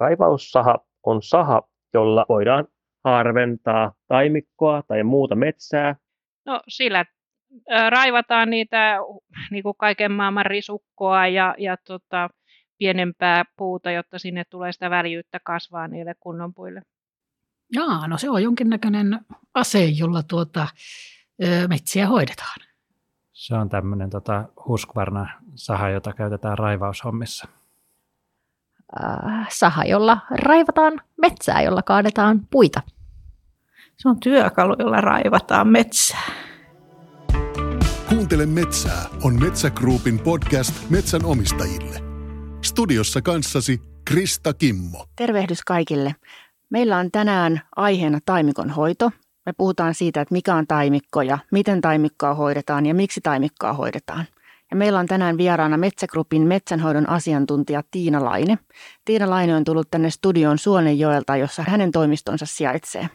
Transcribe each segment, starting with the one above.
Raivaussaha on saha, jolla voidaan harventaa taimikkoa tai muuta metsää. No sillä raivataan niitä niin kuin kaiken maailman risukkoa ja, ja tota, pienempää puuta, jotta sinne tulee sitä väljyyttä kasvaa niille kunnon puille. Jaa, no se on jonkinnäköinen ase, jolla tuota, metsiä hoidetaan. Se on tämmöinen tota, huskvarna saha, jota käytetään raivaushommissa. Äh, saha, jolla raivataan metsää, jolla kaadetaan puita. Se on työkalu, jolla raivataan metsää. Kuuntele metsää on Metsä Groupin podcast metsän omistajille. Studiossa kanssasi Krista Kimmo. Tervehdys kaikille. Meillä on tänään aiheena taimikon hoito. Me puhutaan siitä, että mikä on taimikko ja miten taimikkoa hoidetaan ja miksi taimikkoa hoidetaan. Ja meillä on tänään vieraana Metsägrupin metsänhoidon asiantuntija Tiina Laine. Tiina Laine on tullut tänne studioon Suonenjoelta, jossa hänen toimistonsa sijaitsee.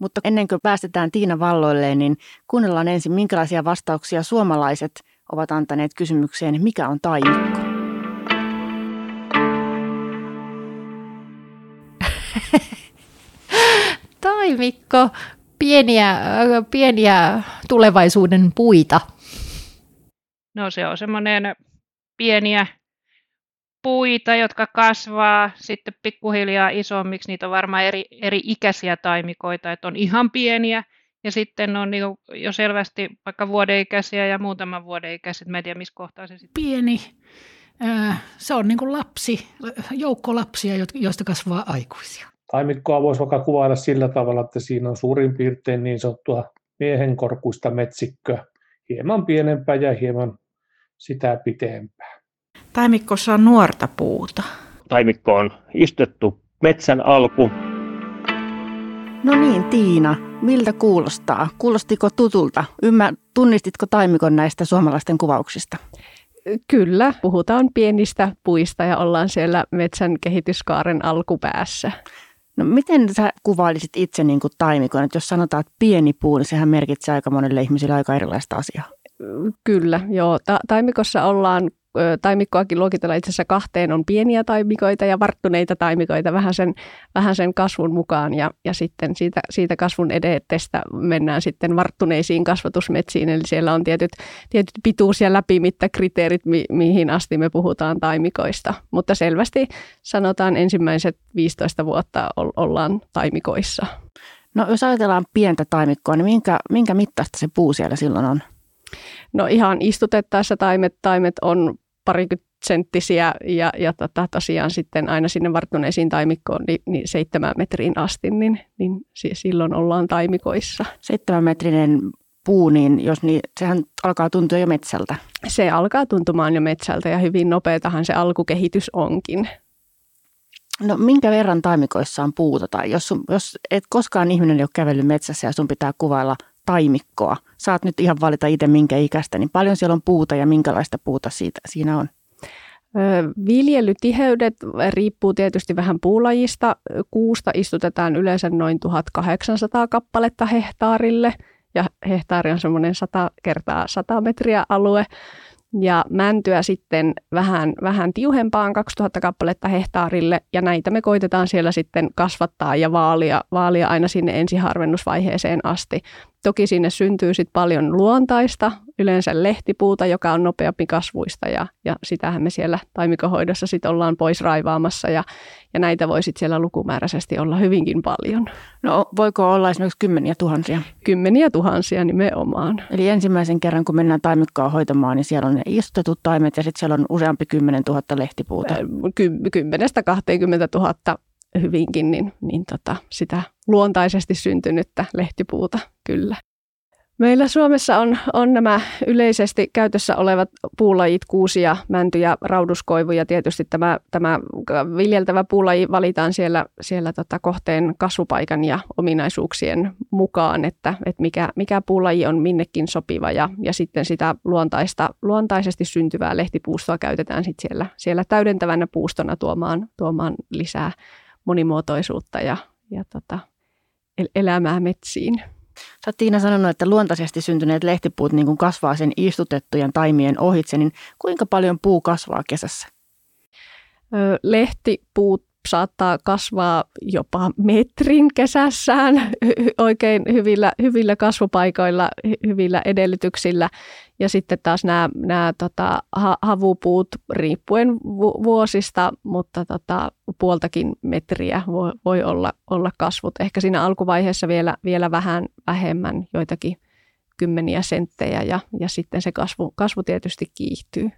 Mutta ennen kuin päästetään Tiina valloilleen, niin kuunnellaan ensin, minkälaisia vastauksia suomalaiset ovat antaneet kysymykseen, mikä on taimikko. taimikko, pieniä, pieniä tulevaisuuden puita. No se on semmoinen pieniä puita, jotka kasvaa sitten pikkuhiljaa isommiksi. Niitä on varmaan eri, eri ikäisiä taimikoita, että on ihan pieniä ja sitten on niin jo selvästi vaikka vuodeikäisiä ja muutaman vuoden ikäiset. Mä en tiedä, missä kohtaa se sitten. Pieni. Se on niin kuin lapsi, joukko lapsia, joista kasvaa aikuisia. Taimikkoa voisi vaikka kuvailla sillä tavalla, että siinä on suurin piirtein niin sanottua miehenkorkuista metsikköä, hieman pienempää ja hieman sitä pitempää. Taimikkossa on nuorta puuta. Taimikko on istettu metsän alku. No niin, Tiina, miltä kuulostaa? Kuulostiko tutulta? Ymmär, tunnistitko taimikon näistä suomalaisten kuvauksista? Kyllä, puhutaan pienistä puista ja ollaan siellä metsän kehityskaaren alkupäässä. No miten sä kuvailisit itse niin kuin taimikon? Että jos sanotaan, että pieni puu, niin sehän merkitsee aika monelle ihmiselle aika erilaista asiaa. Kyllä, joo. Ta- taimikossa ollaan taimikkoakin luokitellaan itse asiassa kahteen. On pieniä taimikoita ja varttuneita taimikoita vähän sen, vähän sen kasvun mukaan. Ja, ja sitten siitä, siitä kasvun edetestä mennään sitten varttuneisiin kasvatusmetsiin. Eli siellä on tietyt, tietyt pituus- ja läpimittakriteerit, mi, mihin asti me puhutaan taimikoista. Mutta selvästi sanotaan ensimmäiset 15 vuotta ollaan taimikoissa. No jos ajatellaan pientä taimikkoa, niin minkä, minkä mittaista se puu siellä silloin on? No ihan istutettaessa taimet, taimet on parikymmentä senttisiä ja, ja tota, tosiaan sitten aina sinne varttuneisiin taimikkoon niin, niin seitsemän metriin asti, niin, niin silloin ollaan taimikoissa. Seitsemän metrinen puu, niin jos niin, sehän alkaa tuntua jo metsältä. Se alkaa tuntumaan jo metsältä ja hyvin nopeatahan se alkukehitys onkin. No minkä verran taimikoissa on puuta? Tai jos, sun, jos et koskaan ihminen ole kävellyt metsässä ja sun pitää kuvailla taimikkoa. Saat nyt ihan valita itse minkä ikäistä, niin paljon siellä on puuta ja minkälaista puuta siitä, siinä on? Viljelytiheydet riippuu tietysti vähän puulajista. Kuusta istutetaan yleensä noin 1800 kappaletta hehtaarille ja hehtaari on semmoinen 100 kertaa 100 metriä alue ja mäntyä sitten vähän, vähän tiuhempaan 2000 kappaletta hehtaarille ja näitä me koitetaan siellä sitten kasvattaa ja vaalia, vaalia aina sinne ensiharvennusvaiheeseen asti. Toki sinne syntyy sitten paljon luontaista, yleensä lehtipuuta, joka on nopeampi kasvuista ja, ja sitähän me siellä taimikohoidossa sitten ollaan pois raivaamassa ja, ja näitä voi sitten siellä lukumääräisesti olla hyvinkin paljon. No voiko olla esimerkiksi kymmeniä tuhansia? Kymmeniä tuhansia nimenomaan. Eli ensimmäisen kerran kun mennään taimikkoa hoitamaan, niin siellä on ne istutetut taimet ja sitten siellä on useampi kymmenen tuhatta lehtipuuta. Ky- kymmenestä 20 000 hyvinkin, niin, niin tota, sitä luontaisesti syntynyttä lehtipuuta kyllä. Meillä Suomessa on, on nämä yleisesti käytössä olevat puulajit, kuusia, mänty ja rauduskoivu ja tietysti tämä, tämä viljeltävä puulaji valitaan siellä, siellä tota kohteen kasvupaikan ja ominaisuuksien mukaan, että, että mikä, mikä puulaji on minnekin sopiva ja, ja sitten sitä luontaista, luontaisesti syntyvää lehtipuustoa käytetään sitten siellä, siellä täydentävänä puustona tuomaan, tuomaan lisää monimuotoisuutta ja, ja tota, elämää metsiin. Sä oot Tiina sanonut, että luontaisesti syntyneet lehtipuut niin kuin kasvaa sen istutettujen taimien ohitse, niin kuinka paljon puu kasvaa kesässä? Lehtipuut saattaa kasvaa jopa metrin kesässään oikein hyvillä, hyvillä kasvupaikoilla, hyvillä edellytyksillä. Ja sitten taas nämä, nämä tota, havupuut riippuen vuosista, mutta tota, puoltakin metriä voi, voi olla, olla kasvut. Ehkä siinä alkuvaiheessa vielä, vielä vähän vähemmän, joitakin kymmeniä senttejä ja, ja sitten se kasvu, kasvu tietysti kiihtyy.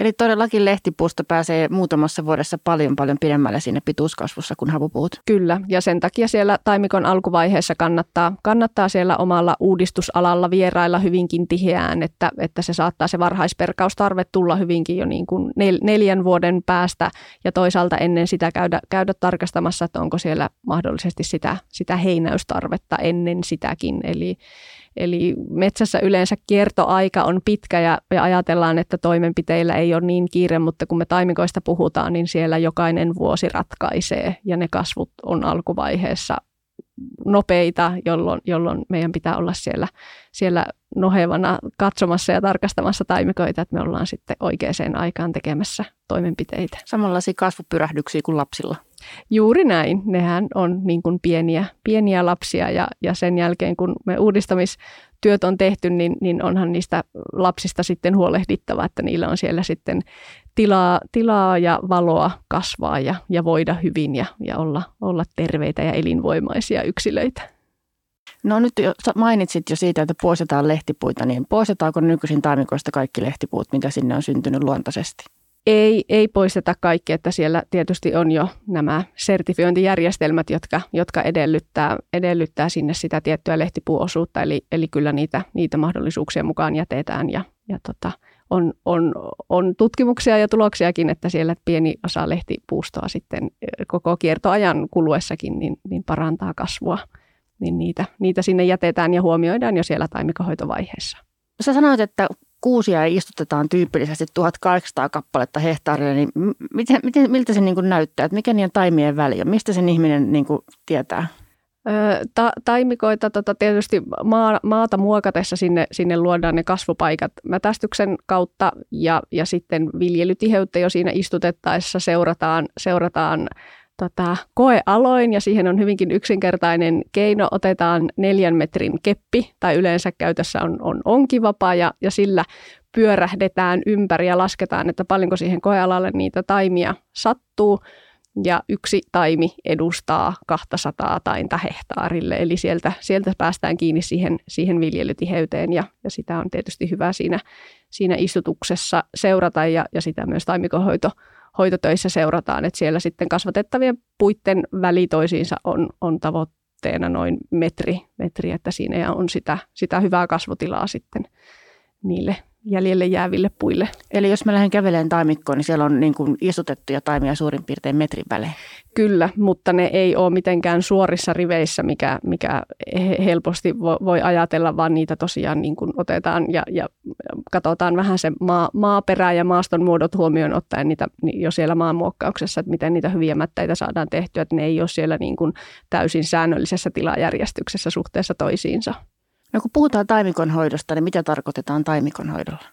Eli todellakin lehtipuusto pääsee muutamassa vuodessa paljon paljon pidemmälle siinä pituuskasvussa kuin havupuut. Kyllä, ja sen takia siellä taimikon alkuvaiheessa kannattaa, kannattaa siellä omalla uudistusalalla vierailla hyvinkin tiheään, että, että se saattaa se varhaisperkaustarve tulla hyvinkin jo niin kuin nel, neljän vuoden päästä ja toisaalta ennen sitä käydä, käydä tarkastamassa, että onko siellä mahdollisesti sitä, sitä heinäystarvetta ennen sitäkin. Eli, Eli metsässä yleensä kiertoaika on pitkä ja, ja ajatellaan, että toimenpiteillä ei ole niin kiire, mutta kun me taimikoista puhutaan, niin siellä jokainen vuosi ratkaisee ja ne kasvut on alkuvaiheessa nopeita, jolloin, jolloin meidän pitää olla siellä, siellä nohevana katsomassa ja tarkastamassa taimikoita, että me ollaan sitten oikeaan aikaan tekemässä toimenpiteitä. Samanlaisia kasvupyrähdyksiä kuin lapsilla. Juuri näin. Nehän on niin kuin pieniä, pieniä lapsia ja, ja sen jälkeen kun me uudistamistyöt on tehty, niin, niin onhan niistä lapsista sitten huolehdittava, että niillä on siellä sitten tilaa, tilaa ja valoa kasvaa ja, ja voida hyvin ja, ja olla, olla terveitä ja elinvoimaisia yksilöitä. No nyt jo, mainitsit jo siitä, että poistetaan lehtipuita, niin poistetaanko nykyisin taimikoista kaikki lehtipuut, mitä sinne on syntynyt luontaisesti? Ei, ei poisteta kaikki, että siellä tietysti on jo nämä sertifiointijärjestelmät, jotka, jotka edellyttää, edellyttää sinne sitä tiettyä lehtipuuosuutta, eli, eli kyllä niitä, niitä mahdollisuuksia mukaan jätetään ja, ja tota, on, on, on tutkimuksia ja tuloksiakin, että siellä pieni osa lehtipuustoa sitten koko kiertoajan kuluessakin niin, niin parantaa kasvua, niin niitä, niitä sinne jätetään ja huomioidaan jo siellä taimikohoitovaiheessa. Sä sanoit, että kuusia istutetaan tyypillisesti 1800 kappaletta hehtaarille, niin miten, miten, miltä se niin kuin näyttää? Että mikä niiden taimien väli on? Mistä sen ihminen niin kuin tietää? Ta- taimikoita tota, tietysti maa, maata muokatessa sinne, sinne luodaan ne kasvupaikat mätästyksen kautta ja, ja sitten viljelytiheyttä jo siinä istutettaessa seurataan, seurataan tota, koealoin ja siihen on hyvinkin yksinkertainen keino. Otetaan neljän metrin keppi tai yleensä käytössä on, on onkivapa ja, ja sillä pyörähdetään ympäri ja lasketaan, että paljonko siihen koealalle niitä taimia sattuu. Ja yksi taimi edustaa 200 tainta hehtaarille, eli sieltä, sieltä päästään kiinni siihen, siihen viljelytiheyteen ja, ja sitä on tietysti hyvä siinä, siinä istutuksessa seurata ja, ja sitä myös taimikohoito hoitotöissä seurataan, että siellä sitten kasvatettavien puitten väli toisiinsa on, on tavoitteena noin metri, metri, että siinä on sitä, sitä hyvää kasvutilaa sitten niille jäljelle jääville puille. Eli jos mä lähden käveleen taimikkoon, niin siellä on niin kuin istutettuja taimia suurin piirtein metrin välein. Kyllä, mutta ne ei ole mitenkään suorissa riveissä, mikä, mikä helposti voi ajatella, vaan niitä tosiaan niin kuin otetaan ja, ja katsotaan vähän se maa, maaperä ja maaston muodot huomioon ottaen niitä jo siellä maanmuokkauksessa, että miten niitä hyviä mättäitä saadaan tehtyä, että ne ei ole siellä niin kuin täysin säännöllisessä tilajärjestyksessä suhteessa toisiinsa. No kun puhutaan taimikon hoidosta, niin mitä tarkoitetaan taimikon hoidolla?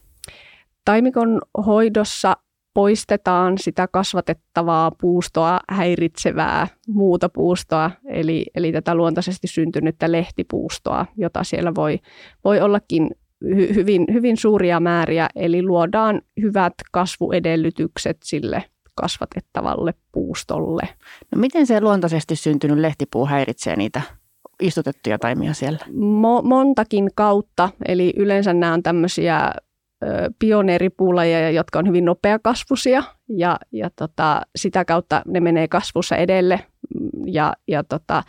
Taimikon hoidossa poistetaan sitä kasvatettavaa puustoa häiritsevää muuta puustoa, eli, eli tätä luontaisesti syntynyttä lehtipuustoa, jota siellä voi, voi ollakin hy, hyvin, hyvin suuria määriä, eli luodaan hyvät kasvuedellytykset sille kasvatettavalle puustolle. No miten se luontaisesti syntynyt lehtipuu häiritsee niitä istutettuja taimia siellä? Mo- montakin kautta, eli yleensä nämä on tämmöisiä pioneeripuulajeja, jotka on hyvin nopeakasvuisia ja, ja tota, sitä kautta ne menee kasvussa edelle ja, ja tota,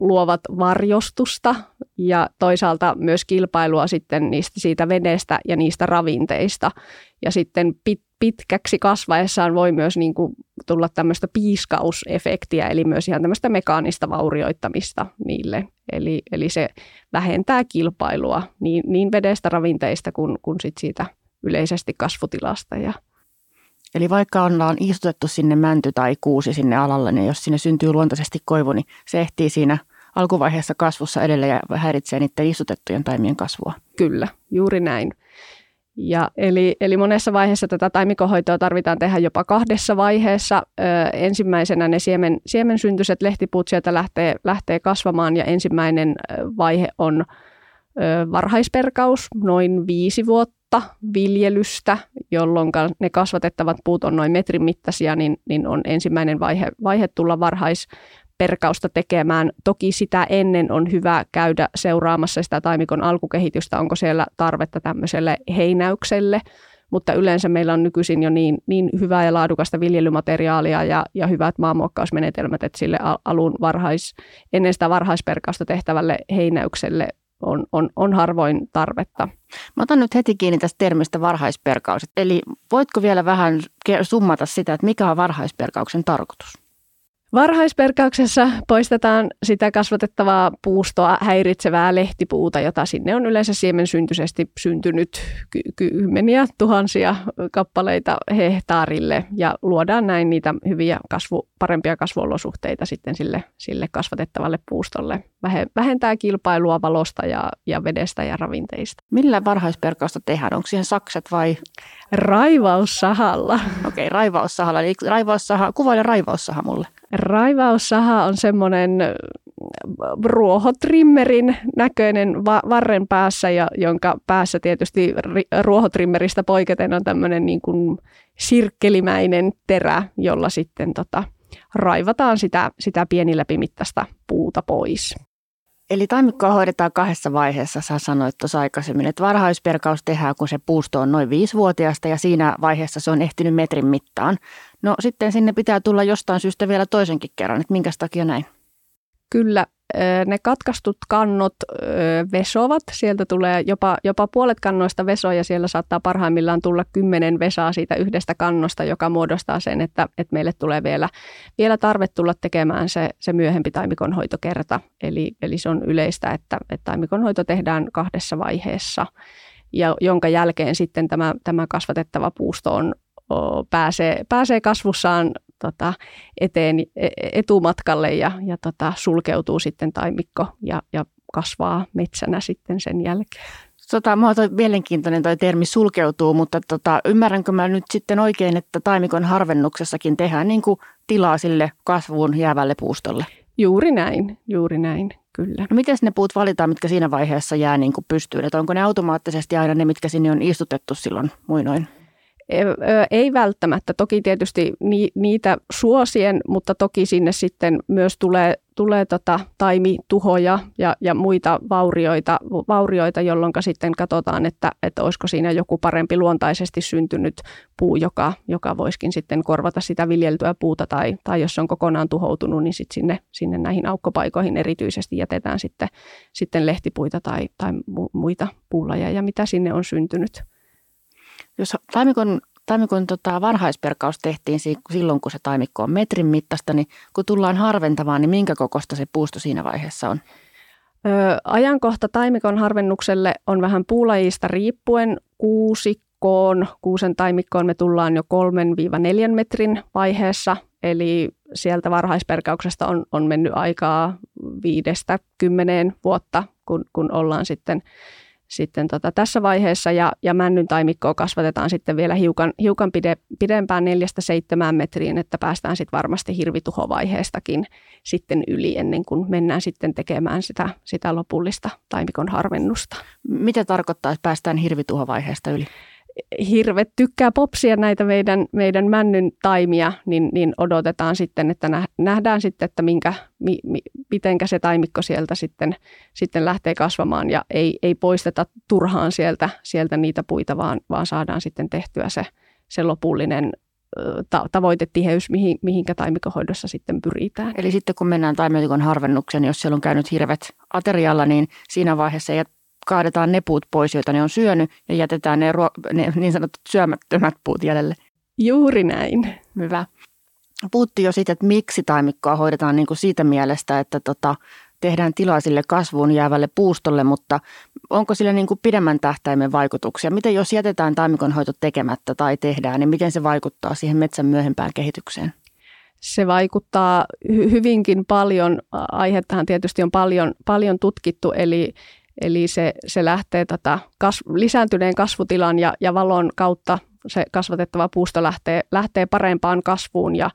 luovat varjostusta ja toisaalta myös kilpailua sitten niistä, siitä vedestä ja niistä ravinteista. Ja sitten pit, pitkäksi kasvaessaan voi myös niin kuin tulla tämmöistä piiskausefektiä, eli myös ihan tämmöistä mekaanista vaurioittamista niille. Eli, eli se vähentää kilpailua niin, niin vedestä, ravinteista kuin, kuin sit siitä yleisesti kasvutilasta. Ja Eli vaikka ollaan istutettu sinne mänty tai kuusi sinne alalle, niin jos sinne syntyy luontaisesti koivu, niin se ehtii siinä alkuvaiheessa kasvussa edelleen ja häiritsee niiden istutettujen taimien kasvua. Kyllä, juuri näin. Ja eli, eli monessa vaiheessa tätä taimikohoitoa tarvitaan tehdä jopa kahdessa vaiheessa. Ö, ensimmäisenä ne siemen, siemensyntyset lehtipuut sieltä lähtee, lähtee kasvamaan ja ensimmäinen vaihe on ö, varhaisperkaus, noin viisi vuotta viljelystä, jolloin ne kasvatettavat puut on noin metrin mittaisia, niin, niin on ensimmäinen vaihe, vaihe tulla varhais, perkausta tekemään. Toki sitä ennen on hyvä käydä seuraamassa sitä taimikon alkukehitystä, onko siellä tarvetta tämmöiselle heinäykselle, mutta yleensä meillä on nykyisin jo niin, niin hyvää ja laadukasta viljelymateriaalia ja, ja hyvät maanmuokkausmenetelmät, että sille alun varhais, ennen sitä varhaisperkausta tehtävälle heinäykselle on, on, on harvoin tarvetta. Mä otan nyt heti kiinni tästä termistä varhaisperkaus. Eli voitko vielä vähän summata sitä, että mikä on varhaisperkauksen tarkoitus? Varhaisperkauksessa poistetaan sitä kasvatettavaa puustoa häiritsevää lehtipuuta, jota sinne on yleensä siemensyntyisesti syntynyt ky- kymmeniä tuhansia kappaleita hehtaarille ja luodaan näin niitä hyviä kasvu, parempia kasvuolosuhteita sitten sille, sille kasvatettavalle puustolle. Vähentää kilpailua valosta ja, ja vedestä ja ravinteista. Millä varhaisperkausta tehdään? Onko siihen sakset vai? Raivaussahalla. Okei, okay, raivaussahalla. Eli raivaussaha, kuvaile raivaussaha mulle. Raivaussaha on semmoinen ruohotrimmerin näköinen va- varren päässä, ja, jonka päässä tietysti ri- ruohotrimmeristä poiketen on tämmöinen niin kuin sirkkelimäinen terä, jolla sitten tota, raivataan sitä, sitä pieniläpimittaista puuta pois. Eli taimikkoa hoidetaan kahdessa vaiheessa, sä sanoit tuossa aikaisemmin, että varhaisperkaus tehdään, kun se puusto on noin viisivuotiaasta ja siinä vaiheessa se on ehtinyt metrin mittaan. No sitten sinne pitää tulla jostain syystä vielä toisenkin kerran, että minkä takia näin? Kyllä, ne katkaistut kannot vesovat. Sieltä tulee jopa, jopa puolet kannoista vesoja. Siellä saattaa parhaimmillaan tulla kymmenen vesaa siitä yhdestä kannosta, joka muodostaa sen, että, että meille tulee vielä, vielä tarve tulla tekemään se, se myöhempi taimikonhoitokerta. Eli, eli se on yleistä, että, että taimikonhoito tehdään kahdessa vaiheessa ja jonka jälkeen sitten tämä, tämä kasvatettava puusto on, pääsee, pääsee kasvussaan tota, eteen e, etumatkalle ja, ja tota, sulkeutuu sitten taimikko ja, ja kasvaa metsänä sitten sen jälkeen. Tota, mä toi mielenkiintoinen toi termi sulkeutuu, mutta tota, ymmärränkö mä nyt sitten oikein, että taimikon harvennuksessakin tehdään niin kuin tilaa sille kasvuun jäävälle puustolle? Juuri näin, juuri näin, kyllä. No miten ne puut valitaan, mitkä siinä vaiheessa jää niin kuin pystyyn? Että onko ne automaattisesti aina ne, mitkä sinne on istutettu silloin muinoin? Ei välttämättä. Toki tietysti niitä suosien, mutta toki sinne sitten myös tulee, tulee tota taimituhoja ja, ja muita vaurioita, vaurioita, jolloin sitten katsotaan, että, että olisiko siinä joku parempi luontaisesti syntynyt puu, joka, joka voisikin sitten korvata sitä viljeltyä puuta tai, tai jos se on kokonaan tuhoutunut, niin sitten sinne, sinne näihin aukkopaikoihin erityisesti jätetään sitten, sitten lehtipuita tai, tai muita puulajeja, mitä sinne on syntynyt. Jos taimikon, taimikon tota, varhaisperkaus tehtiin silloin, kun se taimikko on metrin mittaista, niin kun tullaan harventamaan, niin minkä kokosta se puusto siinä vaiheessa on? Ö, ajankohta taimikon harvennukselle on vähän puulajista riippuen kuusikkoon. Kuusen taimikkoon me tullaan jo 3-4 metrin vaiheessa, eli sieltä varhaisperkauksesta on, on mennyt aikaa viidestä kymmeneen vuotta, kun, kun ollaan sitten sitten tota tässä vaiheessa ja, ja männyn taimikkoa kasvatetaan sitten vielä hiukan, hiukan pide, pidempään neljästä seitsemään metriin, että päästään sitten varmasti hirvituhovaiheestakin sitten yli ennen kuin mennään sitten tekemään sitä, sitä lopullista taimikon harvennusta. Mitä tarkoittaa, että päästään hirvituhovaiheesta yli? Hirvet tykkää popsia näitä meidän, meidän männyn taimia, niin, niin odotetaan sitten, että nähdään sitten, että minkä, mi, mi, mitenkä se taimikko sieltä sitten, sitten lähtee kasvamaan ja ei, ei poisteta turhaan sieltä, sieltä niitä puita, vaan, vaan saadaan sitten tehtyä se, se lopullinen ta- tavoitetiheys, mihin, mihinkä taimikohoidossa sitten pyritään. Eli sitten kun mennään taimikon harvennukseen, jos siellä on käynyt hirvet aterialla, niin siinä vaiheessa ei kaadetaan ne puut pois, joita ne on syönyt ja jätetään ne, ruo- ne niin sanotut syömättömät puut jäljelle. Juuri näin. Hyvä. Puhuttiin jo siitä, että miksi taimikkoa hoidetaan niin kuin siitä mielestä, että tota, tehdään tilaa sille kasvuun jäävälle puustolle, mutta onko sillä niin kuin pidemmän tähtäimen vaikutuksia? Miten jos jätetään taimikon hoito tekemättä tai tehdään, niin miten se vaikuttaa siihen metsän myöhempään kehitykseen? se vaikuttaa hyvinkin paljon. Aihettahan tietysti on paljon, paljon tutkittu, eli, Eli se, se lähtee tota kas, lisääntyneen kasvutilan ja, ja valon kautta se kasvatettava puusto lähtee, lähtee parempaan kasvuun ja,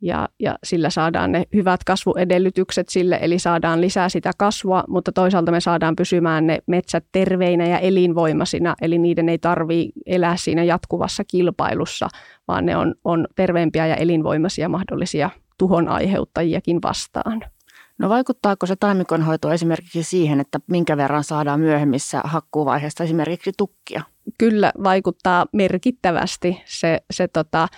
ja, ja sillä saadaan ne hyvät kasvuedellytykset sille, eli saadaan lisää sitä kasvua, mutta toisaalta me saadaan pysymään ne metsät terveinä ja elinvoimaisina, eli niiden ei tarvitse elää siinä jatkuvassa kilpailussa, vaan ne on, on terveempiä ja elinvoimaisia mahdollisia tuhon aiheuttajiakin vastaan. No vaikuttaako se taimikonhoito esimerkiksi siihen, että minkä verran saadaan myöhemmissä hakkuuvaiheessa esimerkiksi tukkia? Kyllä vaikuttaa merkittävästi. Se, se tota,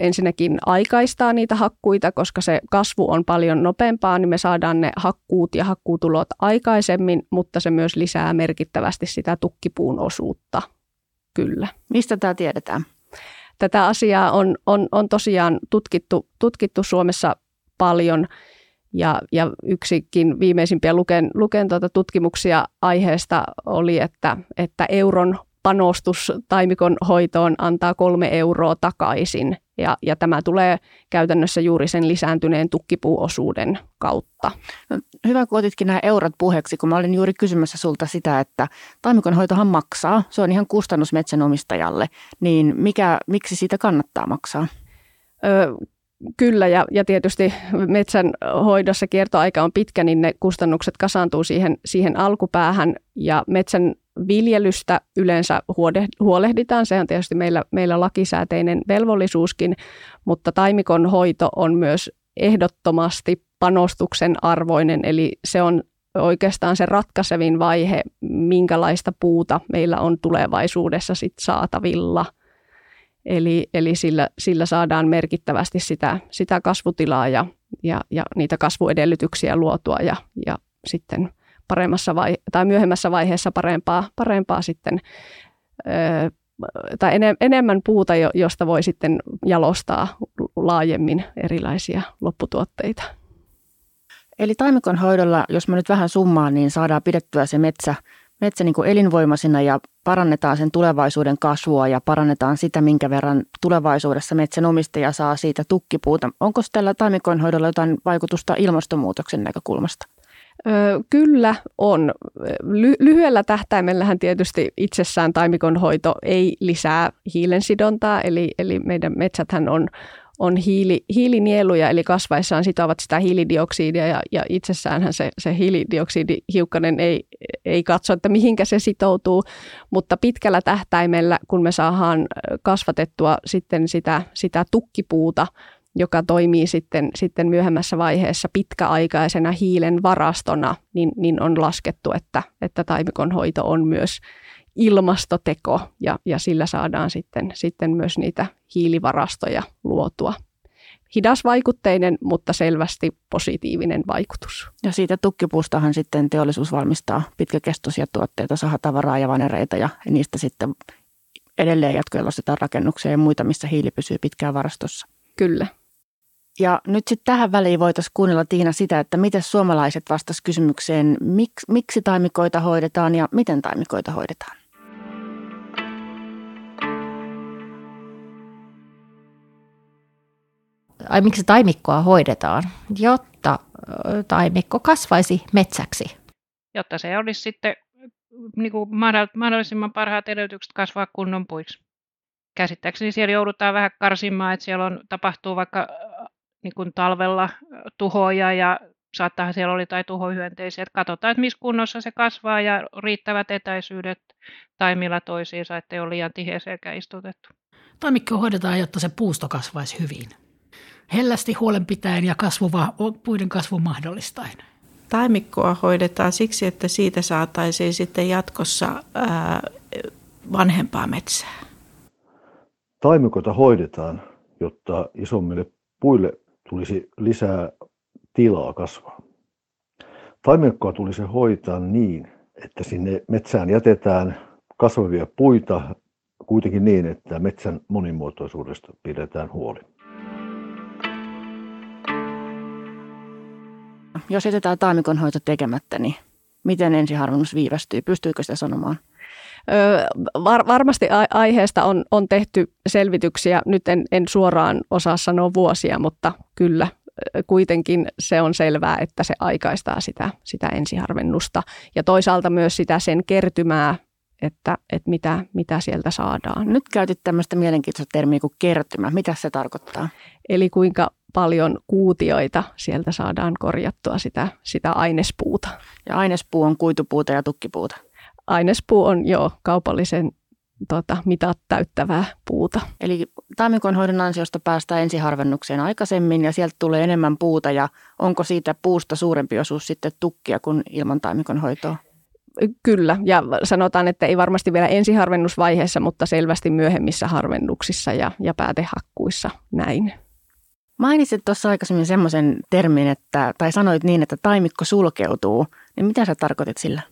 ensinnäkin aikaistaa niitä hakkuita, koska se kasvu on paljon nopeampaa, niin me saadaan ne hakkuut ja hakkuutulot aikaisemmin, mutta se myös lisää merkittävästi sitä tukkipuun osuutta. Kyllä. Mistä tämä tiedetään? Tätä asiaa on, on, on tosiaan tutkittu, tutkittu Suomessa paljon ja, ja yksikin viimeisimpiä luken, luken tuota tutkimuksia aiheesta oli, että, että euron panostus taimikon hoitoon antaa kolme euroa takaisin. Ja, ja tämä tulee käytännössä juuri sen lisääntyneen tukkipuuosuuden kautta. No, hyvä, kun otitkin nämä eurot puheeksi, kun mä olin juuri kysymässä sulta sitä, että taimikon hoitohan maksaa. Se on ihan kustannus metsänomistajalle. Niin mikä, miksi siitä kannattaa maksaa? Ö, Kyllä, ja, ja tietysti metsän hoidossa kiertoaika on pitkä, niin ne kustannukset kasaantuu siihen, siihen alkupäähän, ja metsän viljelystä yleensä huolehditaan. Se on tietysti meillä, meillä lakisääteinen velvollisuuskin, mutta taimikon hoito on myös ehdottomasti panostuksen arvoinen, eli se on oikeastaan se ratkaisevin vaihe, minkälaista puuta meillä on tulevaisuudessa sit saatavilla. Eli, eli sillä, sillä saadaan merkittävästi sitä, sitä kasvutilaa ja, ja, ja niitä kasvuedellytyksiä luotua ja, ja sitten paremmassa vai, tai myöhemmässä vaiheessa parempaa, parempaa sitten ö, tai enemmän puuta, josta voi sitten jalostaa laajemmin erilaisia lopputuotteita. Eli taimikon hoidolla, jos mä nyt vähän summaan, niin saadaan pidettyä se metsä, metsä niin kuin elinvoimaisina ja parannetaan sen tulevaisuuden kasvua ja parannetaan sitä, minkä verran tulevaisuudessa metsänomistaja saa siitä tukkipuuta. Onko tällä taimikon hoidolla jotain vaikutusta ilmastonmuutoksen näkökulmasta? Kyllä on. Ly- lyhyellä tähtäimellähän tietysti itsessään taimikon hoito ei lisää hiilensidontaa, eli, eli meidän metsäthän on, on hiili, hiilinieluja, eli kasvaessaan sitovat sitä hiilidioksidia, ja, ja itsessäänhän se, se hiilidioksidihiukkanen ei, ei katso, että mihinkä se sitoutuu, mutta pitkällä tähtäimellä, kun me saadaan kasvatettua sitten sitä, sitä tukkipuuta, joka toimii sitten, sitten myöhemmässä vaiheessa pitkäaikaisena hiilen varastona, niin, niin on laskettu, että, että taimikon hoito on myös ilmastoteko ja, ja sillä saadaan sitten, sitten myös niitä hiilivarastoja luotua. Hidasvaikutteinen, mutta selvästi positiivinen vaikutus. Ja siitä tukkipuustahan sitten teollisuus valmistaa pitkäkestoisia tuotteita, sahatavaraa ja vanereita ja niistä sitten edelleen jatkojalostetaan rakennuksia ja muita, missä hiili pysyy pitkään varastossa. Kyllä. Ja nyt sitten tähän väliin voitaisiin kuunnella Tiina sitä, että miten suomalaiset vastasivat kysymykseen, miksi, miksi taimikoita hoidetaan ja miten taimikoita hoidetaan. Ai miksi taimikkoa hoidetaan? Jotta taimikko kasvaisi metsäksi. Jotta se olisi sitten niin kuin mahdollisimman parhaat edellytykset kasvaa kunnon puiksi. Käsittääkseni siellä joudutaan vähän karsimaan, että siellä on, tapahtuu vaikka niin kuin talvella tuhoja ja saattaa siellä oli tai tuhohyönteisiä. Että katsotaan, että missä kunnossa se kasvaa ja riittävät etäisyydet taimilla toisiinsa, ettei ole liian tiheeseen istutettu. Taimikko hoidetaan, jotta se puusto kasvaisi hyvin. Hellästi huolenpitäen ja kasvuva, puiden kasvun mahdollistaen. Taimikkoa hoidetaan siksi, että siitä saataisiin sitten jatkossa ää, vanhempaa metsää. Taimikoita hoidetaan, jotta isommille puille tulisi lisää tilaa kasvaa. Taimikkoa tulisi hoitaa niin, että sinne metsään jätetään kasvavia puita kuitenkin niin, että metsän monimuotoisuudesta pidetään huoli. Jos jätetään taimikonhoito tekemättä, niin miten ensiharvennus viivästyy? Pystyykö sitä sanomaan? Var, varmasti aiheesta on, on tehty selvityksiä, nyt en, en suoraan osaa sanoa vuosia, mutta kyllä kuitenkin se on selvää, että se aikaistaa sitä, sitä ensiharvennusta ja toisaalta myös sitä sen kertymää, että, että mitä, mitä sieltä saadaan. Nyt käytit tämmöistä mielenkiintoista termiä kuin kertymä. Mitä se tarkoittaa? Eli kuinka paljon kuutioita sieltä saadaan korjattua sitä, sitä ainespuuta. Ja ainespuu on kuitupuuta ja tukkipuuta? Ainespuu on jo kaupallisen tota, mitat täyttävää puuta. Eli taimikonhoidon ansiosta päästään ensiharvennukseen aikaisemmin ja sieltä tulee enemmän puuta ja onko siitä puusta suurempi osuus sitten tukkia kuin ilman taimikonhoitoa? Kyllä, ja sanotaan, että ei varmasti vielä ensiharvennusvaiheessa, mutta selvästi myöhemmissä harvennuksissa ja, ja päätehakkuissa näin. Mainitsit tuossa aikaisemmin semmoisen termin, että, tai sanoit niin, että taimikko sulkeutuu. Niin mitä sä tarkoitit sillä?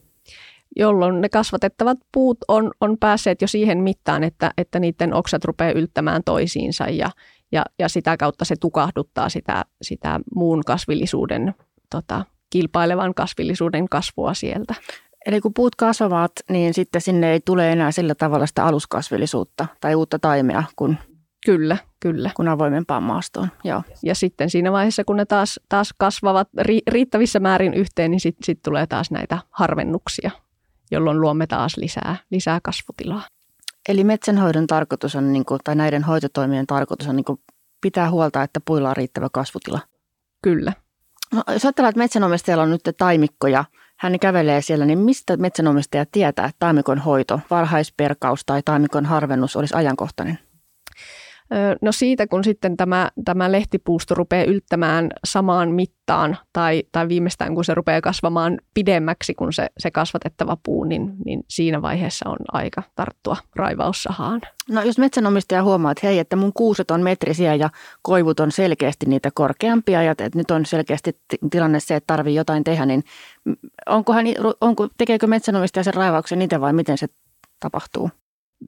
Jolloin ne kasvatettavat puut on, on päässeet jo siihen mittaan, että, että niiden oksat rupeaa yltämään toisiinsa ja, ja, ja sitä kautta se tukahduttaa sitä, sitä muun kasvillisuuden, tota, kilpailevan kasvillisuuden kasvua sieltä. Eli kun puut kasvavat, niin sitten sinne ei tule enää sillä tavalla sitä aluskasvillisuutta tai uutta taimea kuin Kyllä, kyllä. Kun avoimempaan maastoon, joo. Ja sitten siinä vaiheessa, kun ne taas, taas kasvavat ri, riittävissä määrin yhteen, niin sitten sit tulee taas näitä harvennuksia, jolloin luomme taas lisää, lisää kasvutilaa. Eli metsänhoidon tarkoitus on, niin kuin, tai näiden hoitotoimien tarkoitus on niin kuin, pitää huolta, että puilla on riittävä kasvutila. Kyllä. No, jos ajatellaan, että metsänomistajalla on nyt taimikkoja, hän kävelee siellä, niin mistä metsänomistaja tietää, että taimikon hoito, varhaisperkaus tai taimikon harvennus olisi ajankohtainen? No siitä, kun sitten tämä, tämä lehtipuusto rupeaa yltämään samaan mittaan tai, tai viimeistään kun se rupeaa kasvamaan pidemmäksi kuin se, se kasvatettava puu, niin, niin siinä vaiheessa on aika tarttua raivaussahaan. No jos metsänomistaja huomaa, että hei, että mun kuuset on metrisiä ja koivut on selkeästi niitä korkeampia ja että nyt on selkeästi tilanne se, että tarvii jotain tehdä, niin onkohan, onko, tekeekö metsänomistaja sen raivauksen itse vai miten se tapahtuu?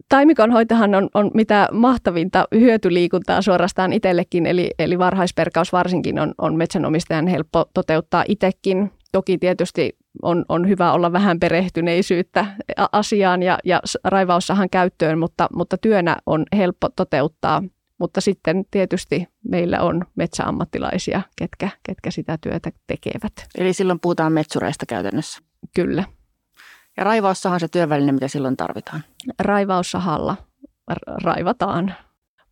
Taimikonhoitohan on, on mitä mahtavinta hyötyliikuntaa suorastaan itsellekin, eli, eli varhaisperkaus varsinkin on, on metsänomistajan helppo toteuttaa itsekin. Toki tietysti on, on hyvä olla vähän perehtyneisyyttä asiaan ja, ja raivaussahan käyttöön, mutta, mutta työnä on helppo toteuttaa. Mutta sitten tietysti meillä on metsäammattilaisia, ketkä, ketkä sitä työtä tekevät. Eli silloin puhutaan metsureista käytännössä? Kyllä. Ja raivaussahan se työväline, mitä silloin tarvitaan? Raivaussahalla raivataan.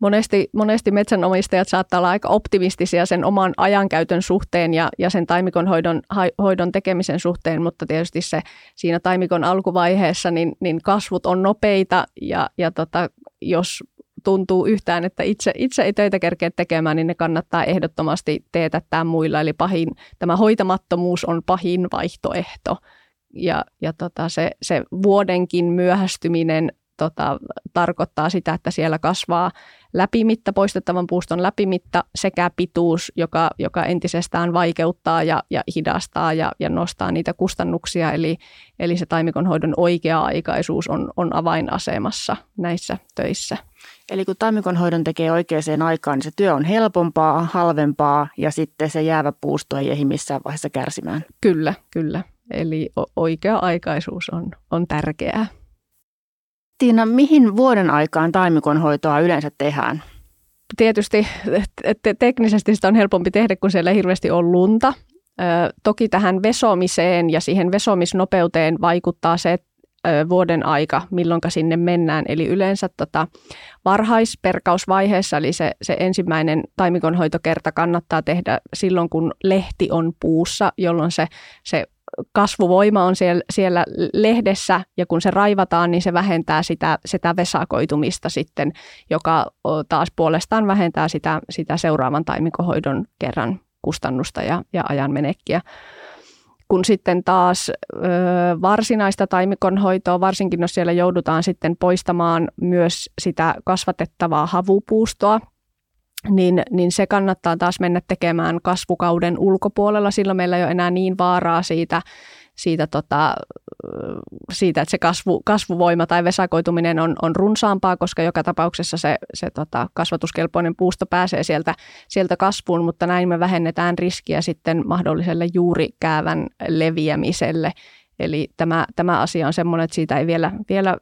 Monesti, monesti metsänomistajat saattaa olla aika optimistisia sen oman ajankäytön suhteen ja, ja sen taimikon hoidon, hoidon tekemisen suhteen, mutta tietysti se siinä taimikon alkuvaiheessa niin, niin kasvut on nopeita ja, ja tota, jos tuntuu yhtään, että itse, itse ei töitä kerkeä tekemään, niin ne kannattaa ehdottomasti teetättää muilla. Eli pahin, tämä hoitamattomuus on pahin vaihtoehto ja, ja tota se, se vuodenkin myöhästyminen tota, tarkoittaa sitä, että siellä kasvaa läpimitta, poistettavan puuston läpimitta sekä pituus, joka, joka entisestään vaikeuttaa ja, ja hidastaa ja, ja nostaa niitä kustannuksia. Eli, eli se taimikonhoidon oikea-aikaisuus on, on avainasemassa näissä töissä. Eli kun taimikonhoidon tekee oikeaan aikaan, niin se työ on helpompaa, halvempaa ja sitten se jäävä puusto ei ehdi missään vaiheessa kärsimään. Kyllä, kyllä. Eli oikea-aikaisuus on, on tärkeää. Tiina, mihin vuoden aikaan taimikonhoitoa yleensä tehdään? Tietysti te- teknisesti sitä on helpompi tehdä, kun siellä ei hirveästi ole lunta. Ö, toki tähän vesomiseen ja siihen vesomisnopeuteen vaikuttaa se ö, vuoden aika, milloin sinne mennään. Eli yleensä tota, varhaisperkausvaiheessa, eli se, se ensimmäinen taimikonhoitokerta kannattaa tehdä silloin, kun lehti on puussa, jolloin se, se kasvuvoima on siellä, siellä lehdessä ja kun se raivataan, niin se vähentää sitä, sitä vesakoitumista sitten, joka taas puolestaan vähentää sitä, sitä seuraavan taimikohoidon kerran kustannusta ja, ja ajan menekkiä. Kun sitten taas ö, varsinaista taimikonhoitoa, varsinkin jos siellä joudutaan sitten poistamaan myös sitä kasvatettavaa havupuustoa, niin, niin se kannattaa taas mennä tekemään kasvukauden ulkopuolella. Silloin meillä ei ole enää niin vaaraa siitä, siitä, tota, siitä että se kasvu, kasvuvoima tai vesakoituminen on, on runsaampaa, koska joka tapauksessa se, se tota, kasvatuskelpoinen puusto pääsee sieltä, sieltä kasvuun, mutta näin me vähennetään riskiä sitten mahdolliselle juurikäävän leviämiselle. Eli tämä, tämä asia on sellainen, että siitä ei vielä, vielä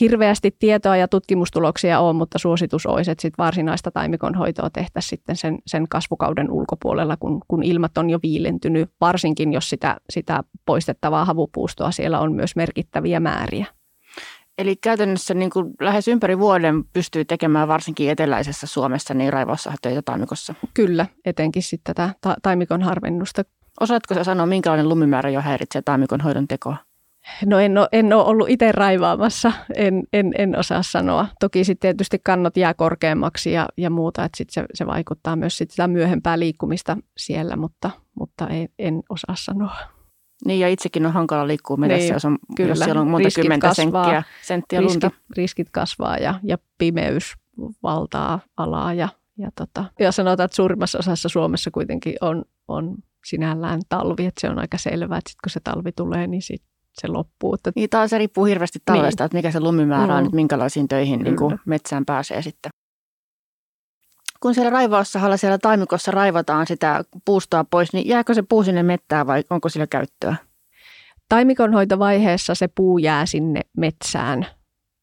hirveästi tietoa ja tutkimustuloksia ole, mutta suositus olisi, että sit varsinaista taimikonhoitoa tehtäisiin sitten sen, sen kasvukauden ulkopuolella, kun, kun ilmat on jo viilentynyt, varsinkin jos sitä, sitä poistettavaa havupuustoa siellä on myös merkittäviä määriä. Eli käytännössä niin kuin lähes ympäri vuoden pystyy tekemään varsinkin eteläisessä Suomessa niin töitä taimikossa. Kyllä, etenkin sitten tätä ta- taimikon harvennusta. Osaatko sä sanoa, minkälainen lumimäärä jo häiritsee taimikon hoidon tekoa? No en ole, en ole ollut itse raivaamassa, en, en, en osaa sanoa. Toki sitten tietysti kannot jää korkeammaksi ja, ja muuta, että sit se, se vaikuttaa myös sit sitä myöhempää liikkumista siellä, mutta, mutta en, en osaa sanoa. Niin ja itsekin on hankala liikkua metässä, niin, jos, on, kyllä. jos siellä on monta riskit kymmentä kasvaa, senttiä, senttiä riskit, lunta. Riskit kasvaa ja, ja pimeys valtaa alaa ja, ja, tota, ja sanotaan, että suurimmassa osassa Suomessa kuitenkin on, on sinällään talvi, että se on aika selvää, että sitten kun se talvi tulee, niin sit se loppuu. Että... Niin taas se riippuu hirveästi talvesta, niin. että mikä se lumimäärä on, mm. että minkälaisiin töihin niin kuin metsään pääsee sitten. Kun siellä raivaussahalla siellä taimikossa raivataan sitä puustoa pois, niin jääkö se puu sinne mettään vai onko sillä käyttöä? Taimikonhoitovaiheessa se puu jää sinne metsään.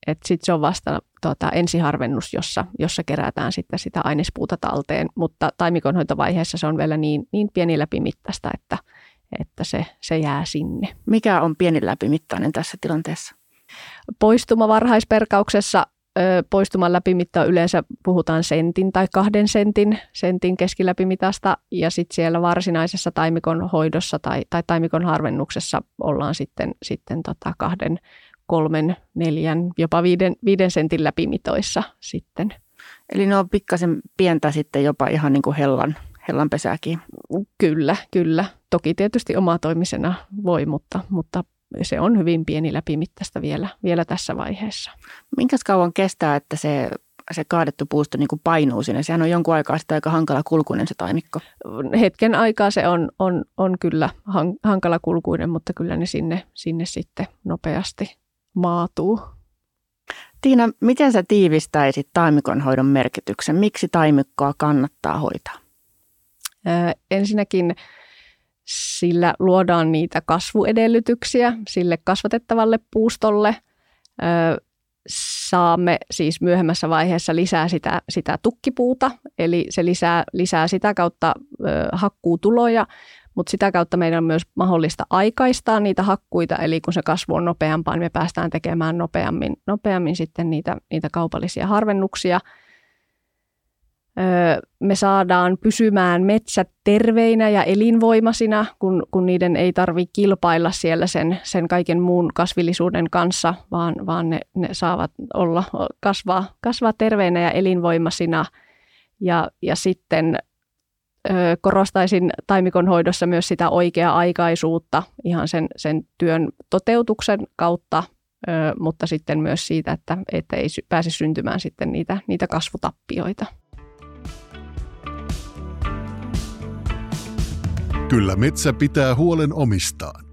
Sitten se on vasta tota, ensiharvennus, jossa, jossa kerätään sitten sitä ainespuuta talteen, mutta taimikonhoitovaiheessa se on vielä niin, niin pieni läpimittaista, että, että se, se jää sinne. Mikä on pieni läpimittainen tässä tilanteessa? Poistuma varhaisperkauksessa poistuman läpimitta yleensä puhutaan sentin tai kahden sentin, sentin keskiläpimitasta ja sitten siellä varsinaisessa taimikon hoidossa tai, tai taimikon harvennuksessa ollaan sitten, sitten tota kahden, kolmen, neljän, jopa viiden, viiden sentin läpimitoissa sitten. Eli ne on pikkasen pientä sitten jopa ihan niin kuin hellan, hellan pesääkin. Kyllä, kyllä. Toki tietysti omatoimisena voi, mutta, mutta se on hyvin pieni läpimittaista vielä, vielä tässä vaiheessa. Minkäs kauan kestää, että se, se kaadettu puusto niin kuin painuu sinne? Sehän on jonkun aikaa sitten aika hankala kulkuinen se taimikko. Hetken aikaa se on, on, on kyllä hankala kulkuinen, mutta kyllä ne sinne, sinne sitten nopeasti maatuu. Tiina, miten sä tiivistäisit taimikon hoidon merkityksen? Miksi taimikkoa kannattaa hoitaa? Ö, ensinnäkin sillä luodaan niitä kasvuedellytyksiä sille kasvatettavalle puustolle. Ö, saamme siis myöhemmässä vaiheessa lisää sitä, sitä tukkipuuta, eli se lisää, lisää sitä kautta ö, hakkuutuloja, mutta sitä kautta meidän on myös mahdollista aikaistaa niitä hakkuita, eli kun se kasvu on nopeampaa, niin me päästään tekemään nopeammin, nopeammin sitten niitä, niitä kaupallisia harvennuksia – me saadaan pysymään metsät terveinä ja elinvoimaisina, kun, kun niiden ei tarvitse kilpailla siellä sen, sen kaiken muun kasvillisuuden kanssa, vaan, vaan ne, ne saavat olla, kasvaa, kasvaa terveinä ja elinvoimaisina. Ja, ja sitten korostaisin taimikon hoidossa myös sitä oikea-aikaisuutta ihan sen, sen työn toteutuksen kautta, mutta sitten myös siitä, että, että ei pääse syntymään sitten niitä, niitä kasvutappioita. Kyllä metsä pitää huolen omistaan.